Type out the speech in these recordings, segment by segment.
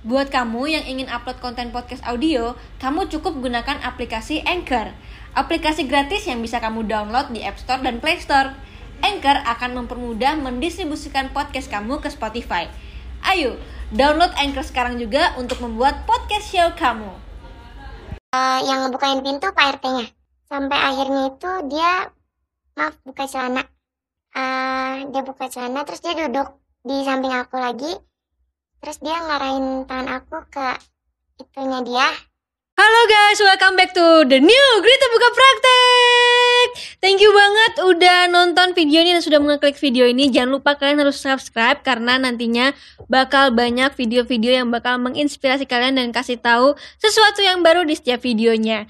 Buat kamu yang ingin upload konten podcast audio, kamu cukup gunakan aplikasi Anchor. Aplikasi gratis yang bisa kamu download di App Store dan Play Store. Anchor akan mempermudah mendistribusikan podcast kamu ke Spotify. Ayo, download Anchor sekarang juga untuk membuat podcast show kamu. uh, yang ngebukain pintu Pak RT-nya. Sampai akhirnya itu dia maaf buka celana. Uh, dia buka celana terus dia duduk di samping aku lagi. Terus dia ngarahin tangan aku ke itunya dia. Halo guys, welcome back to the new Grita Buka Praktek. Thank you banget udah nonton video ini dan sudah mengeklik video ini. Jangan lupa kalian harus subscribe karena nantinya bakal banyak video-video yang bakal menginspirasi kalian dan kasih tahu sesuatu yang baru di setiap videonya.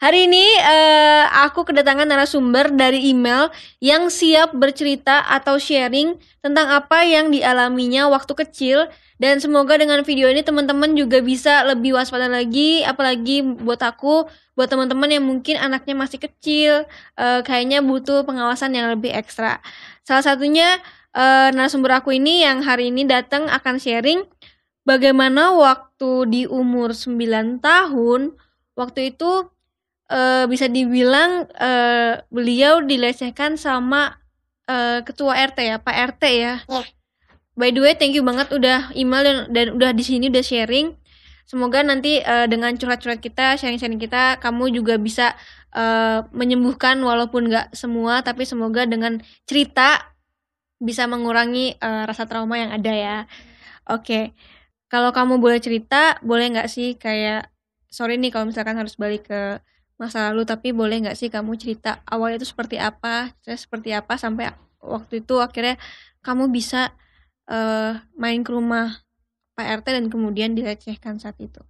Hari ini uh, aku kedatangan narasumber dari email yang siap bercerita atau sharing tentang apa yang dialaminya waktu kecil dan semoga dengan video ini teman-teman juga bisa lebih waspada lagi apalagi buat aku buat teman-teman yang mungkin anaknya masih kecil uh, kayaknya butuh pengawasan yang lebih ekstra. Salah satunya uh, narasumber aku ini yang hari ini datang akan sharing bagaimana waktu di umur 9 tahun waktu itu uh, bisa dibilang uh, beliau dilecehkan sama uh, ketua RT ya, Pak RT ya. Iya. By the way, thank you banget udah email dan, dan udah di sini udah sharing. Semoga nanti uh, dengan curhat-curhat kita, sharing-sharing kita, kamu juga bisa uh, menyembuhkan walaupun nggak semua, tapi semoga dengan cerita bisa mengurangi uh, rasa trauma yang ada ya. Oke, okay. kalau kamu boleh cerita, boleh nggak sih kayak sorry nih kalau misalkan harus balik ke masa lalu tapi boleh nggak sih kamu cerita awalnya itu seperti apa saya seperti apa sampai waktu itu akhirnya kamu bisa uh, main ke rumah Pak RT dan kemudian dilecehkan saat itu?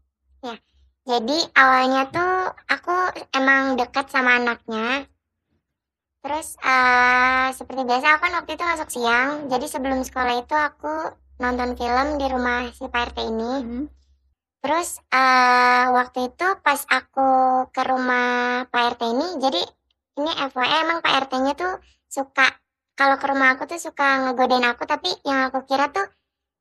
Ya jadi awalnya tuh aku emang dekat sama anaknya. Terus uh, seperti biasa aku kan waktu itu masuk siang. Jadi sebelum sekolah itu aku nonton film di rumah si Pak RT ini. Hmm Terus uh, waktu itu pas aku ke rumah Pak RT ini, jadi ini FYI emang Pak RT-nya tuh suka kalau ke rumah aku tuh suka ngegodain aku, tapi yang aku kira tuh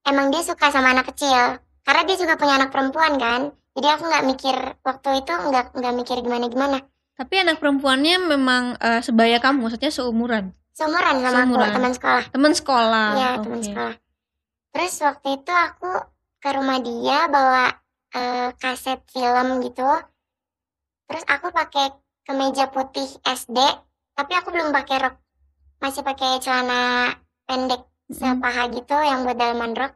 emang dia suka sama anak kecil. Karena dia juga punya anak perempuan kan. Jadi aku nggak mikir waktu itu nggak nggak mikir gimana gimana. Tapi anak perempuannya memang uh, sebaya kamu, maksudnya seumuran. Seumuran sama seumuran. aku, teman sekolah. Teman sekolah. Iya, okay. teman sekolah. Terus waktu itu aku ke rumah dia bawa uh, kaset film gitu. Terus aku pakai kemeja putih SD tapi aku belum pakai rok. Masih pakai celana pendek sepaha gitu yang buat dalaman rok.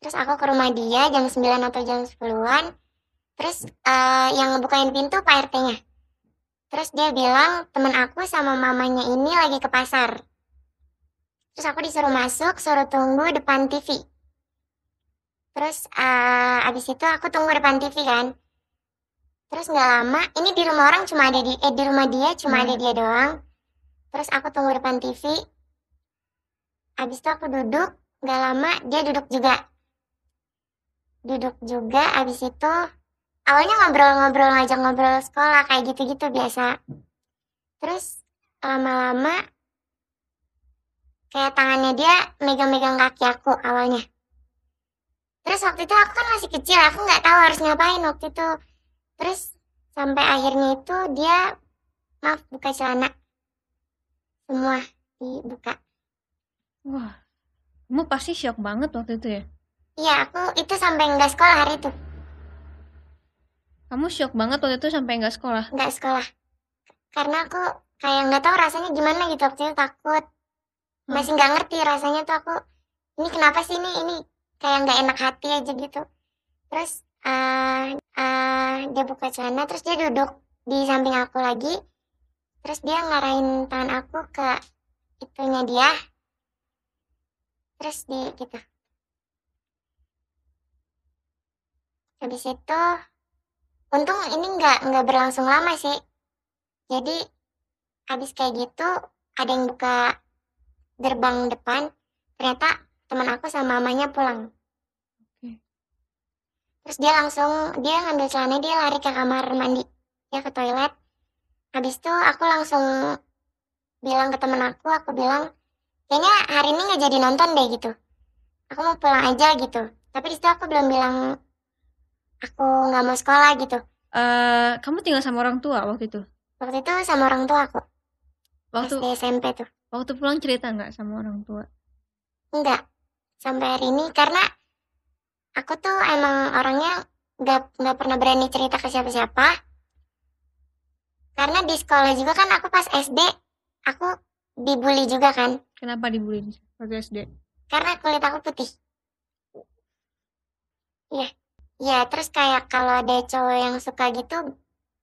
Terus aku ke rumah dia jam 9 atau jam 10-an terus uh, yang ngebukain pintu Pak RT-nya terus dia bilang temen aku sama mamanya ini lagi ke pasar. Terus aku disuruh masuk suruh tunggu depan TV terus uh, abis itu aku tunggu depan TV kan. Terus nggak lama ini di rumah orang cuma ada di eh di rumah dia cuma hmm. ada dia doang. Terus aku tunggu depan TV abis itu aku duduk nggak lama dia duduk juga. Duduk juga abis itu awalnya ngobrol-ngobrol ngajak ngobrol sekolah kayak gitu-gitu biasa. Terus lama-lama kayak tangannya dia megang-megang kaki aku awalnya terus waktu itu aku kan masih kecil aku nggak tahu harus ngapain waktu itu. Terus sampai akhirnya itu dia maaf buka celana. Semua dibuka. Wah kamu pasti shock banget waktu itu ya? Iya aku itu sampai nggak sekolah hari itu. Kamu shock banget waktu itu sampai nggak sekolah? Nggak sekolah. Karena aku kayak nggak tahu rasanya gimana gitu waktu itu takut. Masih nggak ngerti rasanya tuh aku ini kenapa sih ini? Ini kayak nggak enak hati aja gitu. Terus uh, uh, dia buka celana terus dia duduk di samping aku lagi. Terus dia ngarahin tangan aku ke itunya dia. Terus di gitu. Habis itu untung ini nggak nggak berlangsung lama sih. Jadi habis kayak gitu ada yang buka gerbang depan. Ternyata teman aku sama mamanya pulang. Okay. terus dia langsung dia ngambil celana dia lari ke kamar mandi dia ke toilet. Habis itu aku langsung bilang ke teman aku aku bilang kayaknya hari ini nggak jadi nonton deh gitu. Aku mau pulang aja gitu. Tapi di situ aku belum bilang aku nggak mau sekolah gitu. Eh, kamu tinggal sama orang tua waktu itu? waktu itu sama orang tua aku. Waktu SD SMP tuh. waktu pulang cerita nggak sama orang tua? enggak sampai hari ini karena aku tuh emang orangnya nggak nggak pernah berani cerita ke siapa-siapa. Karena di sekolah juga kan aku pas SD aku dibully juga kan. Kenapa dibully waktu SD? karena kulit aku putih. Iya. Ya terus kayak kalau ada cowok yang suka gitu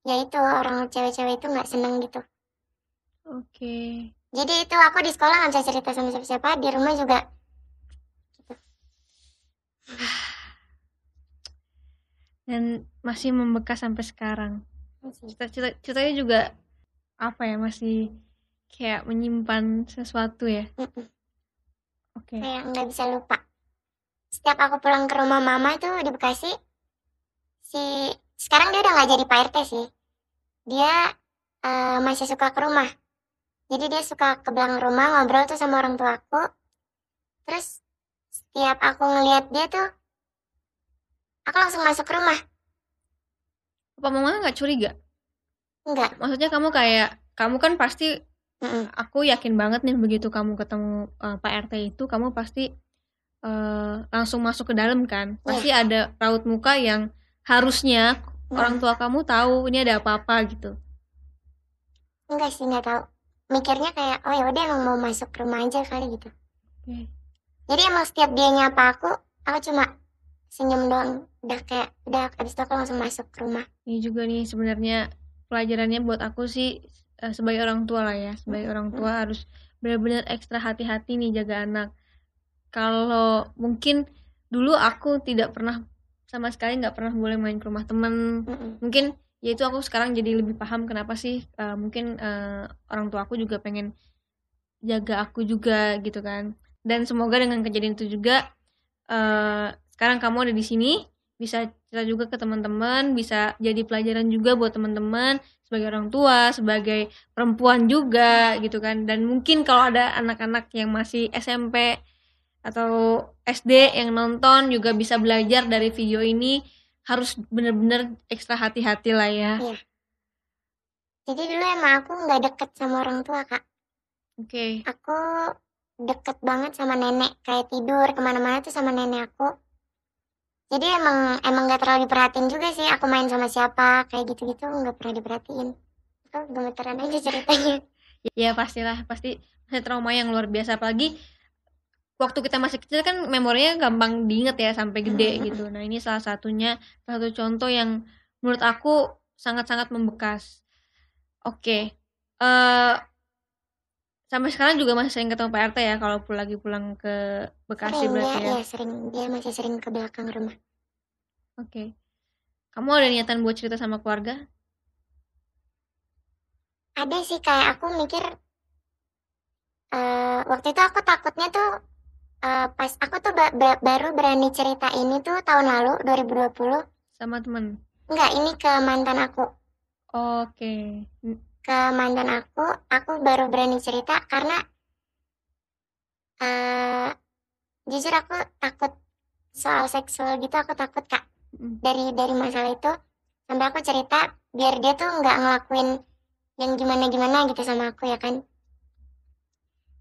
ya itu orang cewek-cewek itu nggak seneng gitu. Oke. jadi itu aku di sekolah nggak bisa cerita sama siapa-siapa di rumah juga Dan masih membekas sampai sekarang. Cita-cita ceritanya juga apa ya masih kayak menyimpan sesuatu ya. Oke. kayak nggak bisa lupa setiap aku pulang ke rumah mama itu di Bekasi si sekarang dia udah nggak jadi Pak RT sih dia eh, masih suka ke rumah jadi dia suka ke belakang rumah ngobrol tuh sama orang tua aku terus setiap aku ngelihat dia tuh aku langsung masuk ke rumah Apa mama nggak curiga? enggak Maksudnya kamu kayak kamu kan pasti Mm-mm. aku yakin banget nih begitu kamu ketemu eh, Pak RT itu kamu pasti eh, langsung masuk ke dalam kan. Pasti ada raut muka yang harusnya orang tua kamu tahu ini ada apa-apa gitu. enggak sih nggak tahu mikirnya kayak oh ya udah emang mau masuk rumah aja kali gitu Oke. Jadi emang setiap dia nyapa aku aku cuma senyum doang udah kayak udah abis itu aku langsung masuk ke rumah Ini juga nih sebenarnya pelajarannya buat aku sih eh, sebagai orang tua lah ya. Sebagai orang tua harus benar-benar ekstra hati-hati nih jaga anak. Kalau mungkin dulu aku tidak pernah sama sekali nggak pernah boleh main ke rumah temen. Mm-mm. Mungkin ya itu aku sekarang jadi lebih paham kenapa sih eh, mungkin eh, orang tua aku juga pengen jaga aku juga gitu kan. Dan semoga dengan kejadian itu juga eh, sekarang kamu ada di sini bisa cerita juga ke teman-teman, bisa jadi pelajaran juga buat teman-teman sebagai orang tua, sebagai perempuan juga gitu kan. Dan mungkin kalau ada anak-anak yang masih SMP atau SD yang nonton juga bisa belajar dari video ini harus bener-bener ekstra hati-hati lah ya. jadi dulu emang aku nggak deket sama orang tua kak Oke. aku deket banget sama nenek kayak tidur ke mana-mana tuh sama nenek aku jadi emang emang nggak terlalu diperhatiin juga sih aku main sama siapa kayak gitu-gitu nggak pernah diperhatiin aku gemeteran aja ceritanya Ya pastilah, pasti pasti trauma yang luar biasa apalagi waktu kita masih kecil kan memorinya gampang diinget ya sampai gede gitu. Nah, ini salah satunya salah satu contoh yang menurut aku sangat-sangat membekas. Oke. eh sampai sekarang juga masih sering ketemu Pak RT ya kalau pul- lagi pulang ke Bekasi sering berarti ya. ya sering dia masih sering ke belakang rumah Oke. Kamu ada niatan buat cerita sama keluarga? ada sih kayak aku mikir eh waktu itu aku takutnya tuh eh, pas aku tuh ba- ba- baru berani cerita ini tuh tahun lalu 2020 Sama temen? enggak ini ke mantan aku Oke. N- ke mantan aku aku baru berani cerita karena eh jujur aku takut soal seksual gitu aku takut kak. Dari dari masalah itu sampai aku cerita biar dia tuh nggak ngelakuin yang gimana gimana gitu sama aku ya kan.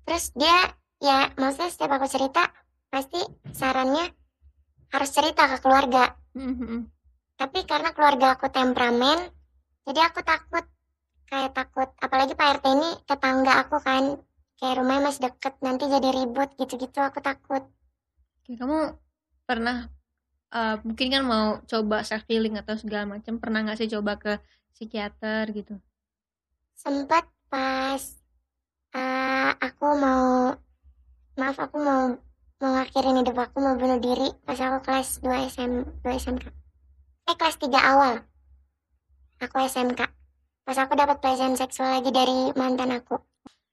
Terus dia ya maksudnya setiap aku cerita pasti sarannya harus cerita ke keluarga. Tapi karena keluarga aku temperamen jadi aku takut kayak takut apalagi Pak RT ini tetangga aku kan. Kayak rumahnya masih deket nanti jadi ribut gitu-gitu aku takut. Kamu pernah eh, mungkin kan mau coba self healing atau segala macam pernah nggak sih coba ke psikiater gitu? sempat pas eh, aku mau maaf aku mau mau hidup aku mau bunuh diri pas aku kelas 2 SM 2 SMK eh kelas 3 awal. Aku SMK pas aku dapat pelecehan seksual lagi dari mantan aku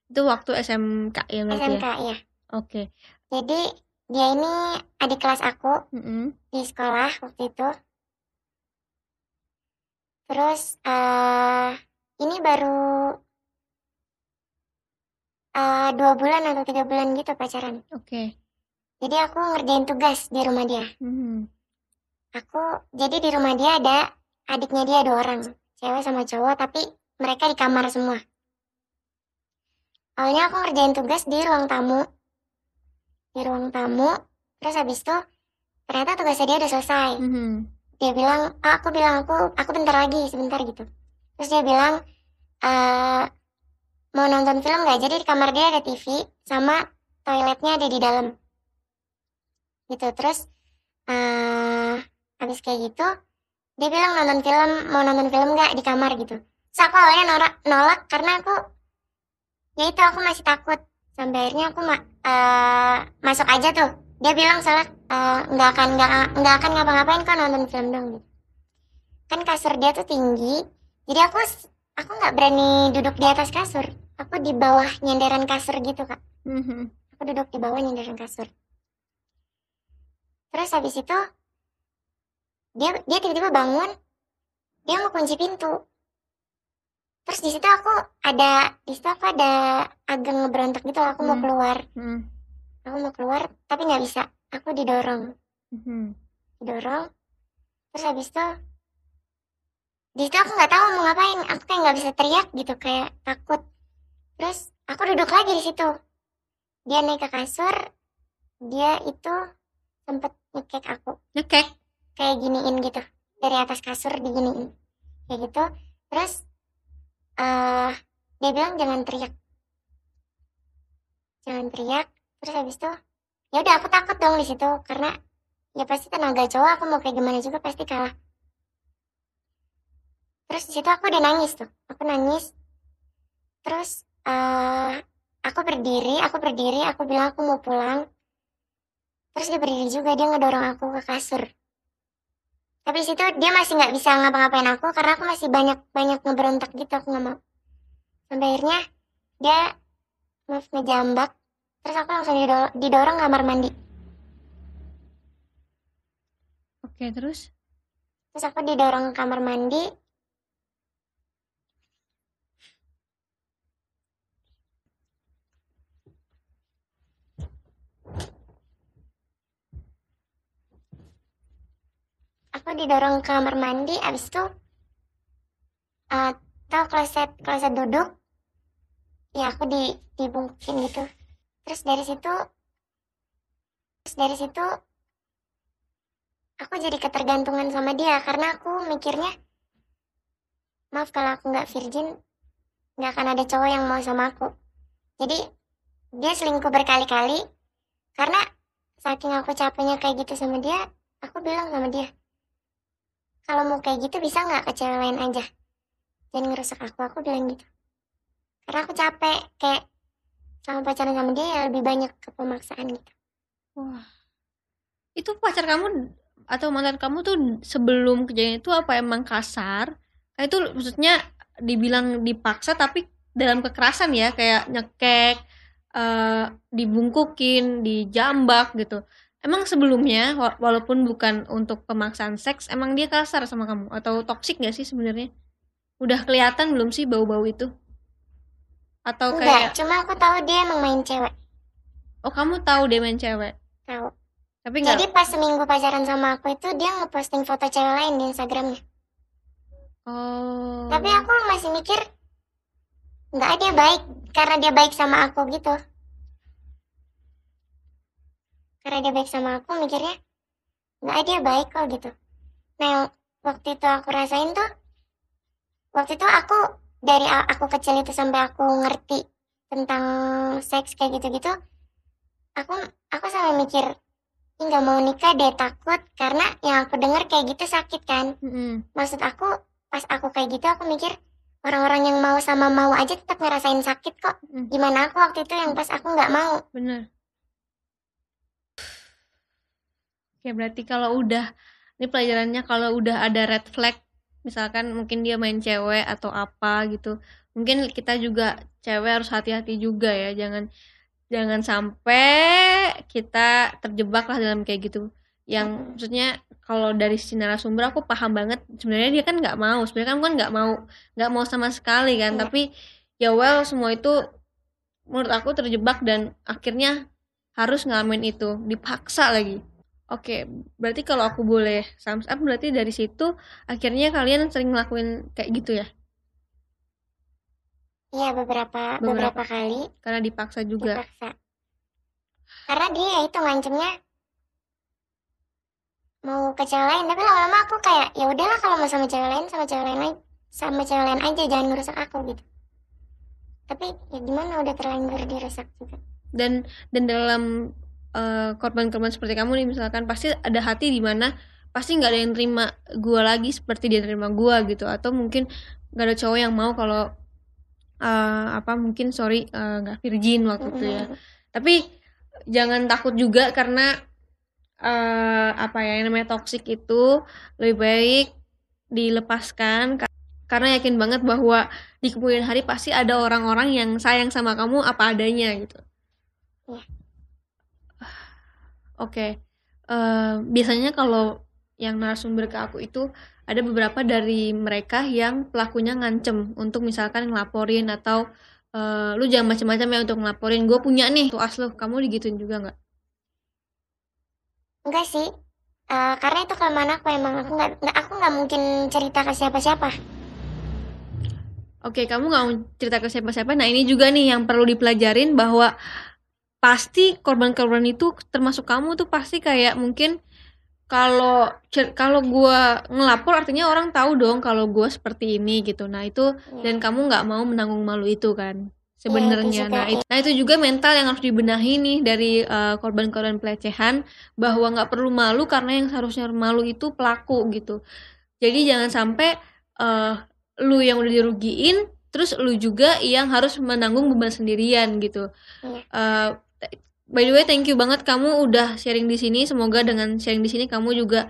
Itu waktu SMK ya berarti SMK ya? ya Oke. jadi dia ini adik kelas aku Mm-mm. di sekolah waktu itu terus eh ini baru eh dua bulan atau tiga bulan gitu pacaran Oke. jadi aku ngerjain tugas di rumah dia Mhm. aku jadi di rumah dia ada adiknya dia dua orang cewek sama cowok tapi mereka di kamar semua. Awalnya aku ngerjain tugas di ruang tamu. Di ruang tamu terus habis itu ternyata tugasnya dia udah selesai. Mhm. dia bilang "Ah, aku bilang aku aku bentar lagi sebentar gitu. Terus dia bilang eh mau nonton film nggak? Jadi di kamar dia ada TV sama toiletnya ada di dalam. Gitu terus eh habis kayak gitu dia bilang nonton film mau nonton film nggak di kamar gitu. Terus aku awalnya nolak nolak karena aku ya itu aku masih takut. Sampai akhirnya aku ma- eh, masuk aja tuh. Dia bilang salah eh, nggak akan nggak nggak akan ngapa-ngapain kok nonton film dong gitu. kan kasur dia tuh tinggi jadi aku aku nggak berani duduk di atas kasur. Aku di bawah nyenderan kasur gitu kak. Mhm. aku duduk di bawah nyenderan kasur. Terus habis itu dia dia tiba-tiba bangun. Dia mau kunci pintu. Terus di situ aku ada di situ aku ada agak ngeberontak gitu aku mau Hmm. keluar. Mhm. aku mau keluar tapi nggak bisa. Aku didorong. Mhm. didorong. Terus habis itu di situ aku nggak tahu mau ngapain. Aku kayak nggak bisa teriak gitu kayak takut. Terus aku duduk lagi di situ. Dia naik ke kasur. Dia itu sempet nyekek aku. Nyekek. Kayak giniin gitu. Dari atas kasur diginiin. Kayak gitu. Terus eh dia bilang jangan teriak. Jangan teriak. Terus habis itu ya udah aku takut dong di situ. Karena ya pasti tenaga cowok aku mau kayak gimana juga pasti kalah. Terus di situ aku udah nangis tuh. Aku nangis. Terus eh aku berdiri aku berdiri aku bilang aku mau pulang. Terus dia berdiri juga dia ngedorong aku ke kasur tapi situ dia masih nggak bisa ngapa-ngapain aku karena aku masih banyak banyak ngeberontak gitu aku nggak mau. Sampai akhirnya dia maaf ngejambak. Terus aku langsung didorong, didorong kamar mandi. Oke, terus? terus aku didorong ke kamar mandi aku didorong ke kamar mandi abis itu eh tau kloset kloset duduk ya aku di dibungkukin gitu. Terus dari situ terus dari situ aku jadi ketergantungan sama dia karena aku mikirnya maaf kalau aku nggak virgin nggak akan ada cowok yang mau sama aku. Jadi dia selingkuh berkali-kali karena saking aku capeknya kayak gitu sama dia aku bilang sama dia kalau mau kayak gitu bisa nggak ke cewek lain aja jangan ngerusak aku aku bilang gitu karena aku capek kayak sama pacaran sama dia ya lebih banyak ke pemaksaan gitu Wah. Itu pacar kamu atau mantan kamu tuh sebelum kejadian itu apa emang kasar? Kayak itu maksudnya dibilang dipaksa tapi dalam kekerasan ya, kayak nyekek, eh, dibungkukin, dijambak gitu. Emang sebelumnya wa- walaupun bukan untuk pemaksaan seks, emang dia kasar sama kamu atau toksik gak sih sebenarnya? Udah kelihatan belum sih bau-bau itu? Atau kayak enggak cuma aku tahu dia emang main cewek oh kamu tahu dia main cewek, tahu tapi nggak Jadi pas seminggu pacaran sama aku itu dia ngeposting foto cewek lain di Instagramnya. Oh. Tapi aku masih mikir nggak dia baik karena dia baik sama aku gitu. Karena dia baik sama aku mikirnya nggak dia baik kok gitu. Nah yang waktu itu aku rasain tuh waktu itu aku dari aku kecil itu sampai aku ngerti tentang seks kayak gitu-gitu aku aku sampai mikir "Ih, nggak mau nikah deh takut karena yang aku denger kayak gitu sakit kan Mm-mm. maksud aku pas aku kayak gitu aku mikir orang-orang yang mau sama mau aja tetap ngerasain sakit kok Mm. gimana aku waktu itu yang pas aku nggak mau Bener. Oke, berarti kalau udah ini pelajarannya kalau udah ada red flag, misalkan mungkin dia main cewek atau apa gitu. Mungkin kita juga cewek harus hati-hati juga ya, jangan jangan sampai kita terjebak lah dalam kayak gitu. Yang maksudnya kalau dari sisi narasumber aku paham banget sebenarnya dia kan nggak mau, sebenarnya kan kan nggak mau nggak mau sama sekali kan, tapi ya well semua itu menurut aku terjebak dan akhirnya harus ngalamin itu dipaksa lagi oke berarti kalau aku boleh thumbs up berarti dari situ akhirnya kalian sering ngelakuin kayak gitu ya Iya beberapa, Beberapa. beberapa kali karena dipaksa juga dipaksa. Karena dia ya itu ngancemnya mau ke cewek lain, tapi lama-lama aku kayak ya udahlah kalau mau sama cewek lain sama cewek lain aja, sama cewek lain aja jangan ngerusak aku gitu. Tapi ya gimana udah terlanjur dirusak juga. dan dan dalam eh, korban-korban seperti kamu nih misalkan pasti ada hati di mana pasti nggak ada yang terima gua lagi seperti dia terima gua gitu atau mungkin nggak ada cowok yang mau kalau eh, apa mungkin sorry eh, nggak virgin waktu itu ya tapi jangan takut juga karena eh, apa ya yang namanya toxic itu lebih baik dilepaskan ka- karena yakin banget bahwa di kemudian hari pasti ada orang-orang yang sayang sama kamu apa adanya gitu. Iya. Oke, Eh, biasanya kalau yang narasumber ke aku itu ada beberapa dari mereka yang pelakunya ngancem untuk misalkan ngelaporin atau eh, lu jangan macam-macam ya untuk ngelaporin. Gue punya nih tuh as lu, kamu digituin juga nggak? Enggak sih. Eh, karena itu kelemahan aku emang aku nggak aku nggak mungkin cerita ke siapa-siapa. Oke, kamu nggak mau cerita ke siapa-siapa. Nah, ini juga nih yang perlu dipelajarin bahwa pasti korban-korban itu termasuk kamu tuh pasti kayak mungkin kalau kalau gua ngelapor artinya orang tahu dong kalau gua seperti ini gitu. Nah, itu Iya. dan kamu nggak mau menanggung malu itu kan itu sebenarnya. juga, Nah, itu, nah itu juga mental yang harus dibenahi nih dari eh, korban-korban pelecehan bahwa nggak perlu malu karena yang seharusnya malu itu pelaku gitu. Jadi jangan sampai eh, lu yang udah dirugiin terus lu juga yang harus menanggung beban sendirian gitu. Iya. By the way, thank you banget kamu udah sharing di sini. Semoga dengan sharing di sini kamu juga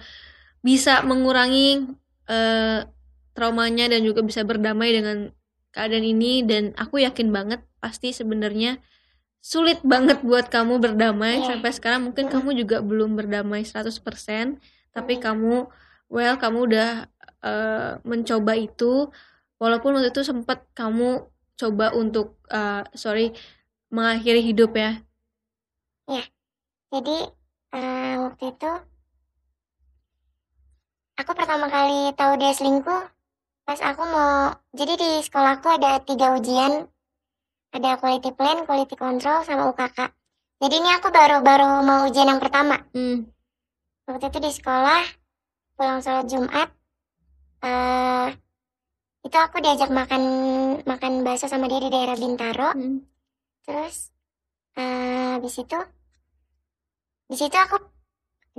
bisa mengurangi eh, traumanya dan juga bisa berdamai dengan keadaan ini. Dan aku yakin banget pasti sebenarnya sulit banget buat kamu berdamai. Iya. sampai sekarang mungkin kamu juga belum berdamai 100% tapi kamu well kamu udah eh, mencoba itu. Walaupun waktu itu sempat kamu coba untuk eh, sorry mengakhiri hidup ya Jadi eh, waktu itu aku pertama kali tahu dia selingkuh pas aku mau jadi di sekolahku ada tiga ujian ada quality plan, quality control, sama UKK. Jadi ini aku baru-baru mau ujian yang pertama. Hmm, Waktu itu di sekolah pulang sholat Jumat eh itu aku diajak makan makan bakso sama dia di daerah Bintaro. hmm, Terus eh habis itu di situ aku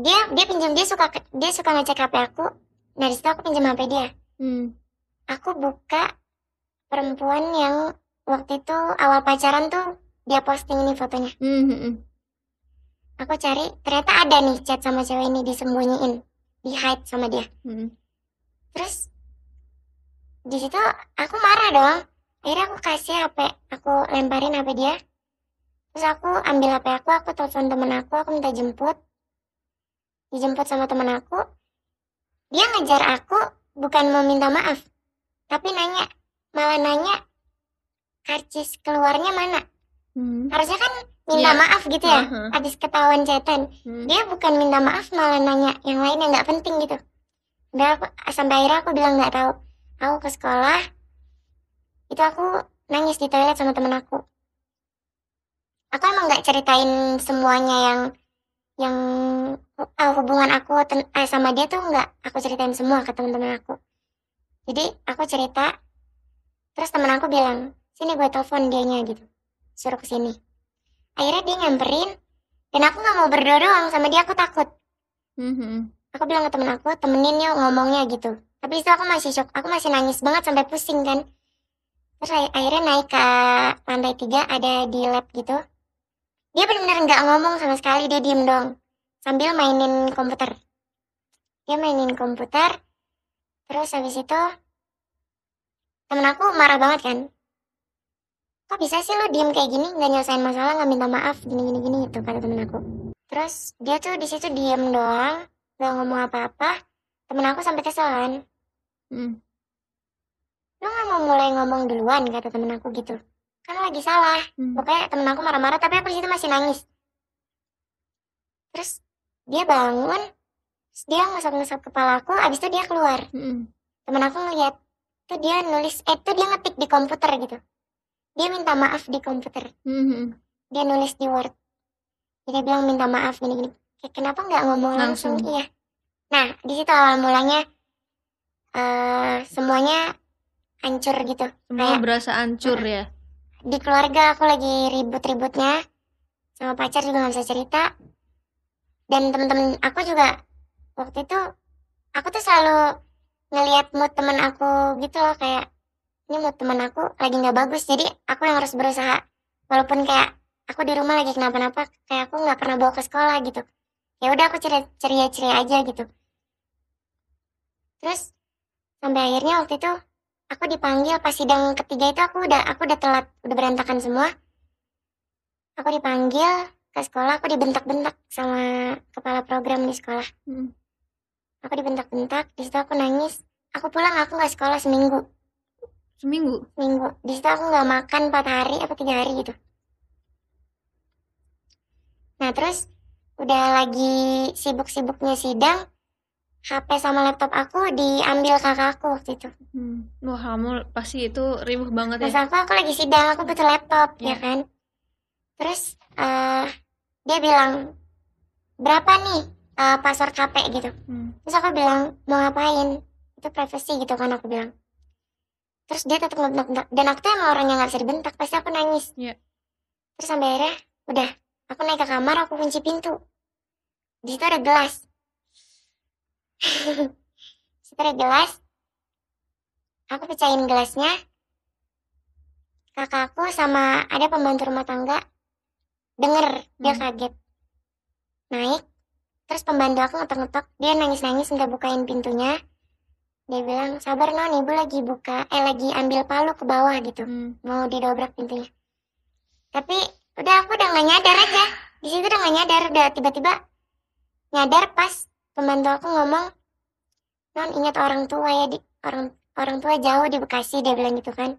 dia dia pinjam dia suka dia suka ngecek HP aku. Nah di situ aku pinjam HP dia. hmm, Aku buka perempuan yang waktu itu awal pacaran tuh dia posting ini fotonya. hmm, hmm, hmm. Aku cari ternyata ada nih chat sama cewek ini disembunyiin, di hide sama dia. hmm. Terus di situ aku marah dong. Akhirnya aku kasih HP, aku lemparin HP dia. Terus aku ambil HP aku, aku telepon temen aku, aku minta jemput. Dijemput sama temen aku. Dia ngejar aku bukan mau minta maaf, tapi nanya, malah nanya karcis keluarnya mana. Hmm. Harusnya kan minta Iya. maaf gitu ya, Aha. habis ketahuan chatan. Hmm. Dia bukan minta maaf malah nanya yang lain yang nggak penting gitu. Udah aku, sampai akhirnya aku bilang nggak tahu. Aku ke sekolah, itu aku nangis di toilet sama temen aku. Aku emang nggak ceritain semuanya yang yang eh, hubungan aku ten- eh, sama dia tuh nggak aku ceritain semua ke teman-teman aku. Jadi aku cerita, terus temen aku bilang, sini gue telepon dianya gitu, suruh ke sini. Akhirnya dia nyamperin, dan aku nggak mau berdua doang sama dia aku takut. Hmm, hmm. Aku bilang ke temen aku, temenin yuk ngomongnya gitu. Tapi itu aku masih shock, aku masih nangis banget sampai pusing kan. Terus akhirnya naik ke lantai tiga, ada di lab gitu. Dia benar-benar nggak ngomong sama sekali, dia diem dong. Sambil mainin komputer. Dia mainin komputer, terus habis itu temen aku marah banget kan. Kok bisa sih lu diem kayak gini, nggak nyelesain masalah, nggak minta maaf, gini-gini gini gitu kata temen aku. Terus dia tuh di situ diem doang, gak ngomong apa-apa. Temen aku sampai kesel kan. Hmm. Lu gak mau mulai ngomong duluan kata temen aku gitu. Kan lagi salah. Hmm. Pokoknya temen aku marah-marah tapi aku di situ masih nangis. terus dia bangun terus dia ngusap-ngusap kepala aku abis itu dia keluar Mm. temen aku ngeliat tuh dia nulis eh tuh dia ngetik di komputer gitu dia minta maaf di komputer Mhm. dia nulis di word jadi dia bilang minta maaf gini gini kayak kenapa nggak ngomong langsung? Langsung. iya nah di situ awal mulanya eh semuanya hancur gitu Semua Kayak- berasa hancur ya. Di keluarga aku lagi ribut-ributnya. Sama pacar juga nggak bisa cerita. Dan temen-temen aku juga waktu itu aku tuh selalu ngelihat mood temen aku gitu loh kayak ini mood temen aku lagi nggak bagus jadi aku yang harus berusaha. Walaupun kayak aku di rumah lagi kenapa-napa kayak aku nggak pernah bawa ke sekolah gitu. Ya udah aku ceria ceria ceria aja gitu. Terus sampai akhirnya waktu itu aku dipanggil pas sidang ketiga itu aku udah aku udah telat udah berantakan semua. Aku dipanggil ke sekolah aku dibentak-bentak sama kepala program di sekolah. Mm. aku dibentak-bentak di situ aku nangis. Aku pulang aku nggak sekolah seminggu. Seminggu. seminggu. Di situ aku nggak makan empat hari apa tiga hari gitu. Nah terus udah lagi sibuk-sibuknya sidang HP sama laptop aku diambil kakakku waktu itu Hmm. Wah kamu pasti itu ribuh banget Mas ya. aku aku lagi sidang, aku butuh laptop, Iya. ya kan? Terus eh dia bilang berapa nih eh, password HP gitu. Hmm. Terus aku bilang mau ngapain? Itu privacy gitu kan aku bilang. Terus dia tetap ngebentak dan aku tuh emang orang yang nggak bisa dibentak, pasti aku nangis. Iya. Terus sampai akhirnya udah, aku naik ke kamar, aku kunci pintu. Di situ ada gelas. Ada gelas. Aku pecahin gelasnya. Kakakku sama ada pembantu rumah tangga denger, dia Hmm. kaget. Naik, terus pembantu aku ngetok-ngetok, dia nangis-nangis minta bukain pintunya. Dia bilang, sabar non, ibu lagi buka, eh lagi ambil palu ke bawah gitu Hmm. mau didobrak pintunya tapi udah aku udah nggak nyadar aja di situ udah nggak nyadar udah tiba-tiba nyadar pas pembantu aku ngomong non ingat orang tua ya di orang orang tua jauh di Bekasi dia bilang gitu kan.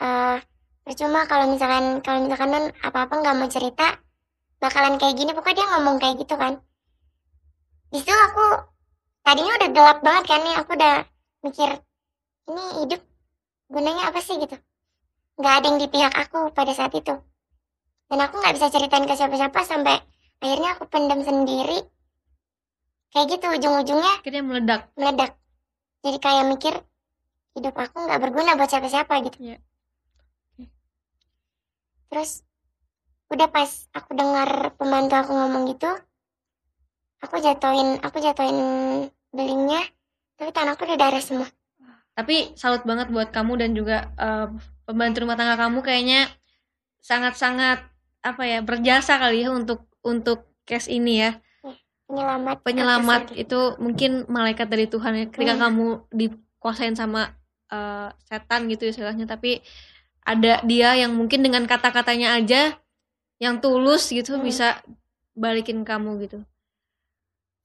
Eh percuma kalau misalkan kalau misalkan non apa-apa nggak mau cerita bakalan kayak gini. Pokoknya dia ngomong kayak gitu kan. Di situ aku tadinya udah gelap banget kan nih aku udah mikir ini hidup gunanya apa sih? gitu. Nggak ada yang di pihak aku pada saat itu. Dan aku nggak bisa ceritain ke siapa-siapa sampai akhirnya aku pendam sendiri kayak gitu ujung-ujungnya Akhirnya meledak. meledak jadi kayak mikir hidup aku nggak berguna buat siapa-siapa gitu Iya. terus udah pas aku dengar pembantu aku ngomong gitu aku jatuhin aku jatuhin belingnya tapi tanganku udah darah semua Tapi salut banget buat kamu dan juga eh, pembantu rumah tangga kamu kayaknya sangat-sangat apa ya berjasa kali ya untuk untuk case ini ya. Penyelamat Penyelamat itu mungkin malaikat dari Tuhan ya. Ketika Iya. kamu dikuasain sama eh, setan gitu istilahnya, tapi ada dia yang mungkin dengan kata-katanya aja yang tulus gitu Hmm. bisa balikin kamu gitu.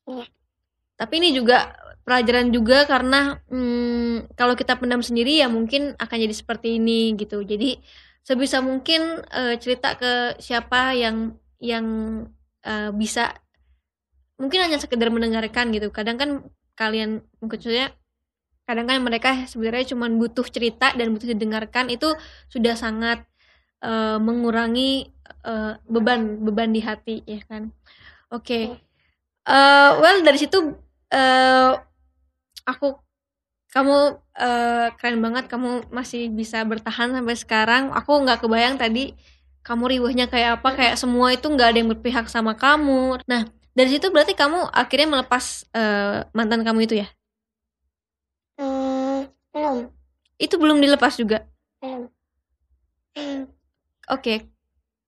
Iya. Tapi ini juga pelajaran juga karena hmm, kalau kita pendam sendiri ya mungkin akan jadi seperti ini gitu. Jadi sebisa mungkin eh, cerita ke siapa yang yang eh, bisa mungkin hanya sekedar mendengarkan gitu. Kadang kan kalian saja kadang kan mereka sebenarnya cuma butuh cerita dan butuh didengarkan itu sudah sangat eh, mengurangi eh, beban beban di hati ya kan. Oke. Eh, well dari situ eh aku kamu eh, keren banget kamu masih bisa bertahan sampai sekarang. Aku nggak kebayang tadi kamu riuhnya kayak apa kayak semua itu nggak ada yang berpihak sama kamu. Nah dari situ berarti kamu akhirnya melepas eh, mantan kamu itu ya? Hmm, belum Itu belum dilepas juga. belum Hmm, Oke.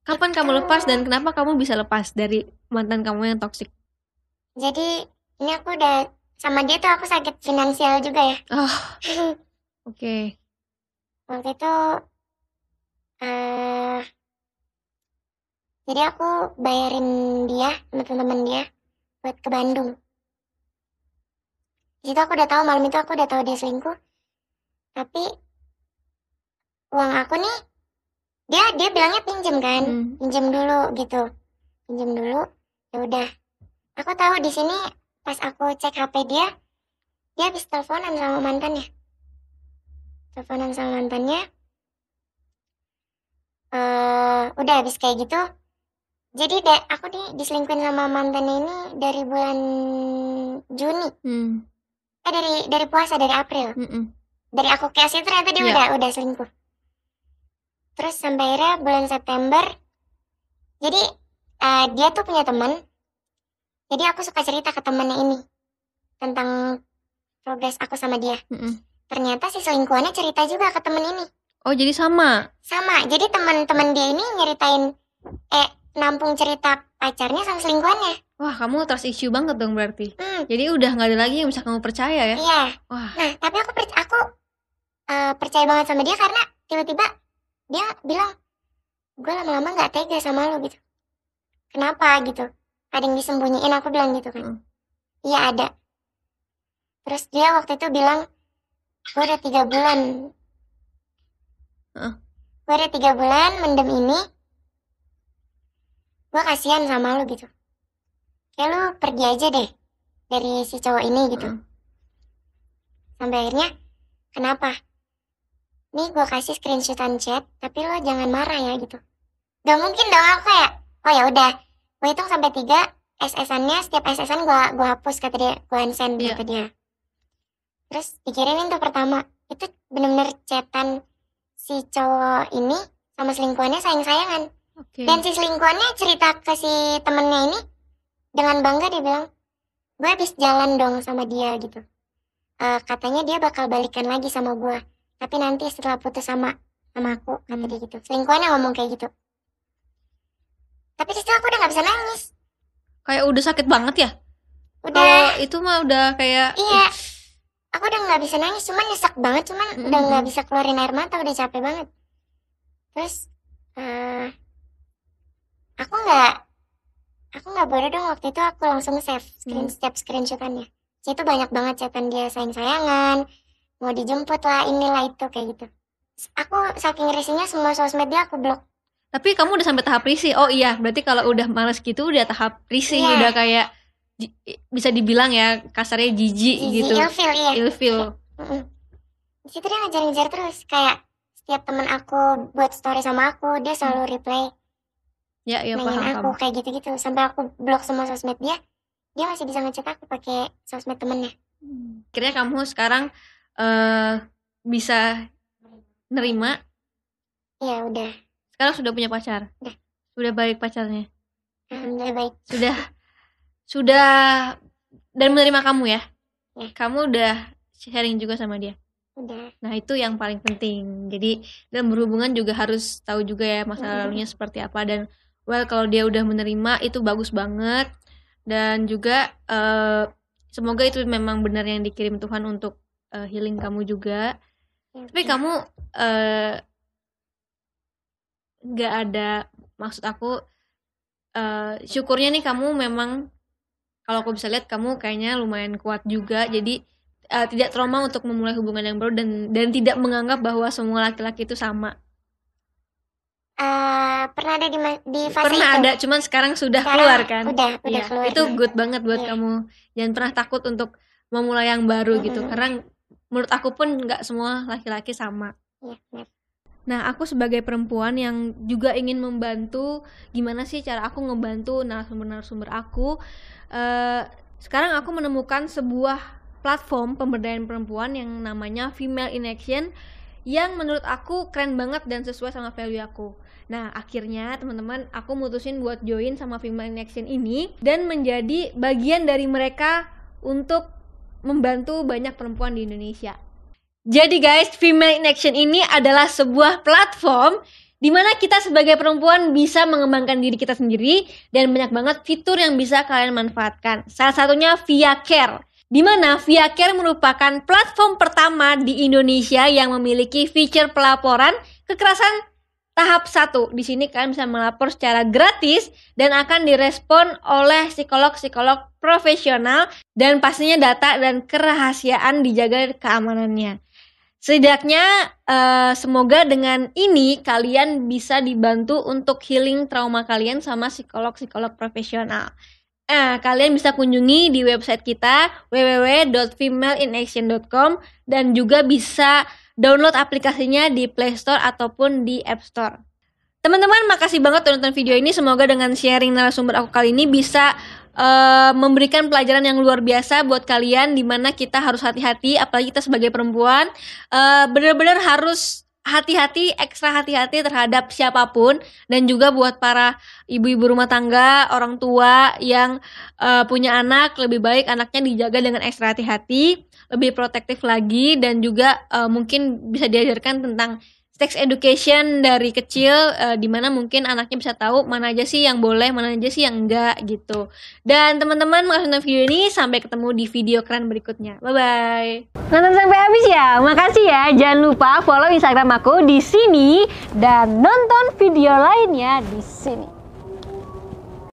Kapan kamu lepas dan kenapa kamu bisa lepas dari mantan kamu yang toksik? jadi ini aku udah sama dia tuh aku sakit finansial juga ya Oh, oke. waktu itu eh jadi aku bayarin dia sama teman-teman dia buat ke Bandung. Di situ aku udah tahu malam itu aku udah tahu dia selingkuh. Tapi uang aku nih dia dia bilangnya pinjem kan? Hmm. pinjem dulu gitu. Pinjem dulu ya udah. Aku tahu di sini pas aku cek HP dia dia habis teleponan sama mantannya teleponan sama mantannya. Eh udah habis kayak gitu jadi da- aku nih diselingkuhin sama mantannya ini dari bulan Juni Hmm. eh dari dari puasa dari April mm-mm. dari aku itu ternyata dia Iya. udah udah selingkuh terus sampai akhirnya bulan September jadi eh, dia tuh punya teman jadi aku suka cerita ke temannya ini tentang progres aku sama dia Mm-mm. ternyata si selingkuhannya cerita juga ke temen ini Oh jadi sama. sama jadi teman-teman dia ini nyeritain eh nampung cerita pacarnya sama selingkuhannya Wah kamu trust issue banget dong berarti. hmm Jadi udah nggak ada lagi yang bisa kamu percaya ya? iya Wah. nah tapi aku perc- aku eh, percaya banget sama dia karena tiba-tiba dia bilang gue lama-lama nggak tega sama lo gitu kenapa gitu ada yang disembunyiin aku bilang gitu kan Mm. iya ada terus dia waktu itu bilang gue udah tiga bulan Heeh. gue udah tiga bulan mendem ini gue kasihan sama lo gitu. Kayak lu pergi aja deh dari si cowok ini gitu. Mm. sampai akhirnya kenapa? Nih gue kasih screenshotan chat tapi lo jangan marah ya gitu. Gak mungkin dong aku kayak oh ya udah. Gue hitung sampai tiga SS-annya setiap SS-an gue gua hapus kata dia gue unsend Iya. kata dia. Terus dikirimin tuh pertama. Itu bener-bener chatan si cowok ini sama selingkuhannya sayang-sayangan Oke. dan si selingkuhannya cerita ke si temennya ini dengan bangga dia bilang gue habis jalan dong sama dia gitu Eh, katanya dia bakal balikan lagi sama gue tapi nanti setelah putus sama sama aku kata Hmm. dia gitu selingkuhannya ngomong kayak gitu tapi situ aku udah nggak bisa nangis Kayak udah sakit banget ya? udah Kalau itu mah udah kayak iya aku udah nggak bisa nangis cuman nyesek banget cuman Mm-mm. udah nggak bisa keluarin air mata udah capek banget terus eh aku nggak aku nggak boleh dong waktu itu aku langsung save screen Hmm. step screenshotannya itu banyak banget chatan dia sayang sayangan mau dijemput lah inilah itu kayak gitu aku saking risihnya semua sosmed dia aku blok Tapi kamu udah sampai tahap risih. Oh iya, berarti kalau udah males gitu udah tahap risih, Iya. udah kayak bisa dibilang ya kasarnya jijik gitu. ilfil iya Ilfil. Mm-mm. di situ dia ngejar-ngejar terus kayak setiap temen aku buat story sama aku dia selalu reply Ya, ya paham aku paham. kayak gitu-gitu sampai aku blok semua sosmed dia dia masih bisa ngechat aku pakai sosmed temennya Akhirnya kamu sekarang eh bisa nerima ya udah sekarang sudah punya pacar. Udah. Sudah balik pacarnya. alhamdulillah baik Sudah sudah dan menerima kamu ya. Ya. Kamu udah sharing juga sama dia. udah Nah, itu yang paling penting. Jadi, dalam berhubungan juga harus tahu juga ya masa Mm-mm. lalunya seperti apa dan well kalau dia udah menerima itu bagus banget. Dan juga eh, semoga itu memang benar yang dikirim Tuhan untuk eh, healing kamu juga. Tapi kamu eh, nggak ada maksud aku eh, syukurnya nih kamu memang kalau aku bisa lihat kamu kayaknya lumayan kuat juga. Jadi eh, tidak trauma untuk memulai hubungan yang baru dan dan tidak menganggap bahwa semua laki-laki itu sama Eh, pernah ada di, di fase pernah itu ada cuman sekarang sudah Sekarang keluar kan udah udah Iya, keluar itu good banget buat Iya. kamu jangan pernah takut untuk memulai yang baru gitu Mm-mm. karena menurut aku pun nggak semua laki-laki sama Iya, benar. Nah, aku sebagai perempuan yang juga ingin membantu, gimana sih cara aku ngebantu narasumber-narasumber aku? eh sekarang aku menemukan sebuah platform pemberdayaan perempuan yang namanya Female in Action yang menurut aku keren banget dan sesuai sama value aku. Nah, akhirnya teman-teman, aku mutusin buat join sama Female in Action ini dan menjadi bagian dari mereka untuk membantu banyak perempuan di Indonesia. Jadi guys, Female in Action ini adalah sebuah platform di mana kita sebagai perempuan bisa mengembangkan diri kita sendiri dan banyak banget fitur yang bisa kalian manfaatkan. Salah satunya Via Care. Di mana Via Care merupakan platform pertama di Indonesia yang memiliki fitur pelaporan kekerasan tahap 1. Di sini kalian bisa melapor secara gratis dan akan direspon oleh psikolog-psikolog profesional dan pastinya data dan kerahasiaan dijaga keamanannya. Setidaknya eh, semoga dengan ini kalian bisa dibantu untuk healing trauma kalian sama psikolog-psikolog profesional. Nah, kalian bisa kunjungi di website kita www.femaleinAction.com dan juga bisa download aplikasinya di Play Store ataupun di App Store. Teman-teman, makasih banget udah nonton video ini. Semoga dengan sharing narasumber aku kali ini bisa uh, memberikan pelajaran yang luar biasa buat kalian di mana kita harus hati-hati apalagi kita sebagai perempuan uh, benar-benar harus hati-hati, ekstra hati-hati terhadap siapa pun. Dan juga buat para ibu-ibu rumah tangga, orang tua yang uh, punya anak, lebih baik anaknya dijaga dengan ekstra hati-hati, lebih protektif lagi. Dan juga uh, mungkin bisa diajarkan tentang sex education dari kecil uh, di mana mungkin anaknya bisa tahu mana aja sih yang boleh mana aja sih yang enggak gitu. Dan teman-teman menonton video ini. Sampai ketemu di video keren berikutnya. Bye bye nonton sampai habis ya? Makasih ya. Jangan lupa follow instagram aku di sini. Dan nonton video lainnya di sini